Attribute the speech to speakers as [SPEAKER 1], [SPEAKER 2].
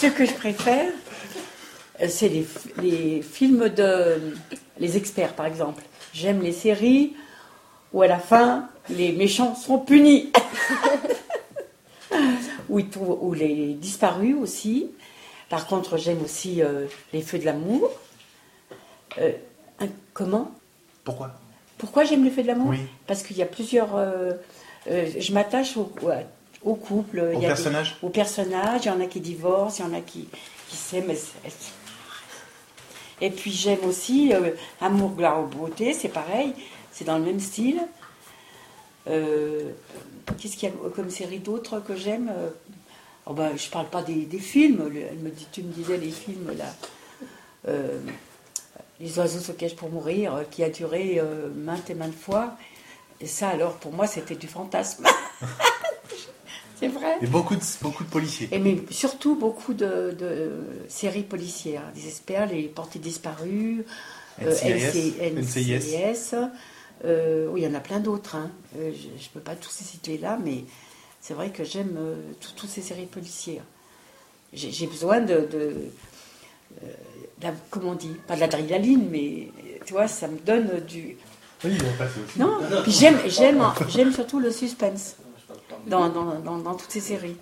[SPEAKER 1] Ce que je préfère, euh, c'est les, les films de. Les experts, par exemple. J'aime les séries où à la fin, les méchants sont punis. où, ils trouvent- où les disparus aussi. Par contre, j'aime aussi euh, les feux de l'amour. Euh, comment?
[SPEAKER 2] Pourquoi?
[SPEAKER 1] Pourquoi j'aime les feux de l'amour?
[SPEAKER 2] Oui.
[SPEAKER 1] Parce qu'il y a plusieurs. euh, je m'attache au, ouais, au couple.
[SPEAKER 2] Au personnage.
[SPEAKER 1] Il y en a qui divorcent, il y en a qui, qui s'aiment. Et puis j'aime aussi euh, Amour, gloire, beauté, c'est pareil, c'est dans le même style. Euh, Qu'est-ce qu'il y a comme série d'autres que j'aime Euh, oh ben, Je parle pas des, des films, le- elle me dit, tu me disais les films là. Euh, les oiseaux se cachent pour mourir, qui a duré maintes et maintes fois. Et ça, alors, pour moi, c'était du fantasme. c'est vrai.
[SPEAKER 2] Et beaucoup de, beaucoup de policiers.
[SPEAKER 1] Et mais surtout beaucoup de, de séries policières, des experts, les portés disparus, euh,
[SPEAKER 2] NCIS,
[SPEAKER 1] NC NCIS, euh, oui, il y en a plein d'autres. hein. Euh, je ne peux pas tous les citer là, mais c'est vrai que j'aime euh, tout- toutes ces séries policières. J'ai besoin de, euh, la- comment on dit, pas de l'adrénaline, mais tu vois, ça me donne du.
[SPEAKER 2] Oui, passer aussi.
[SPEAKER 1] Non, puis j'aime, j'aime, j'aime surtout le suspense dans, dans, dans, toutes ces séries.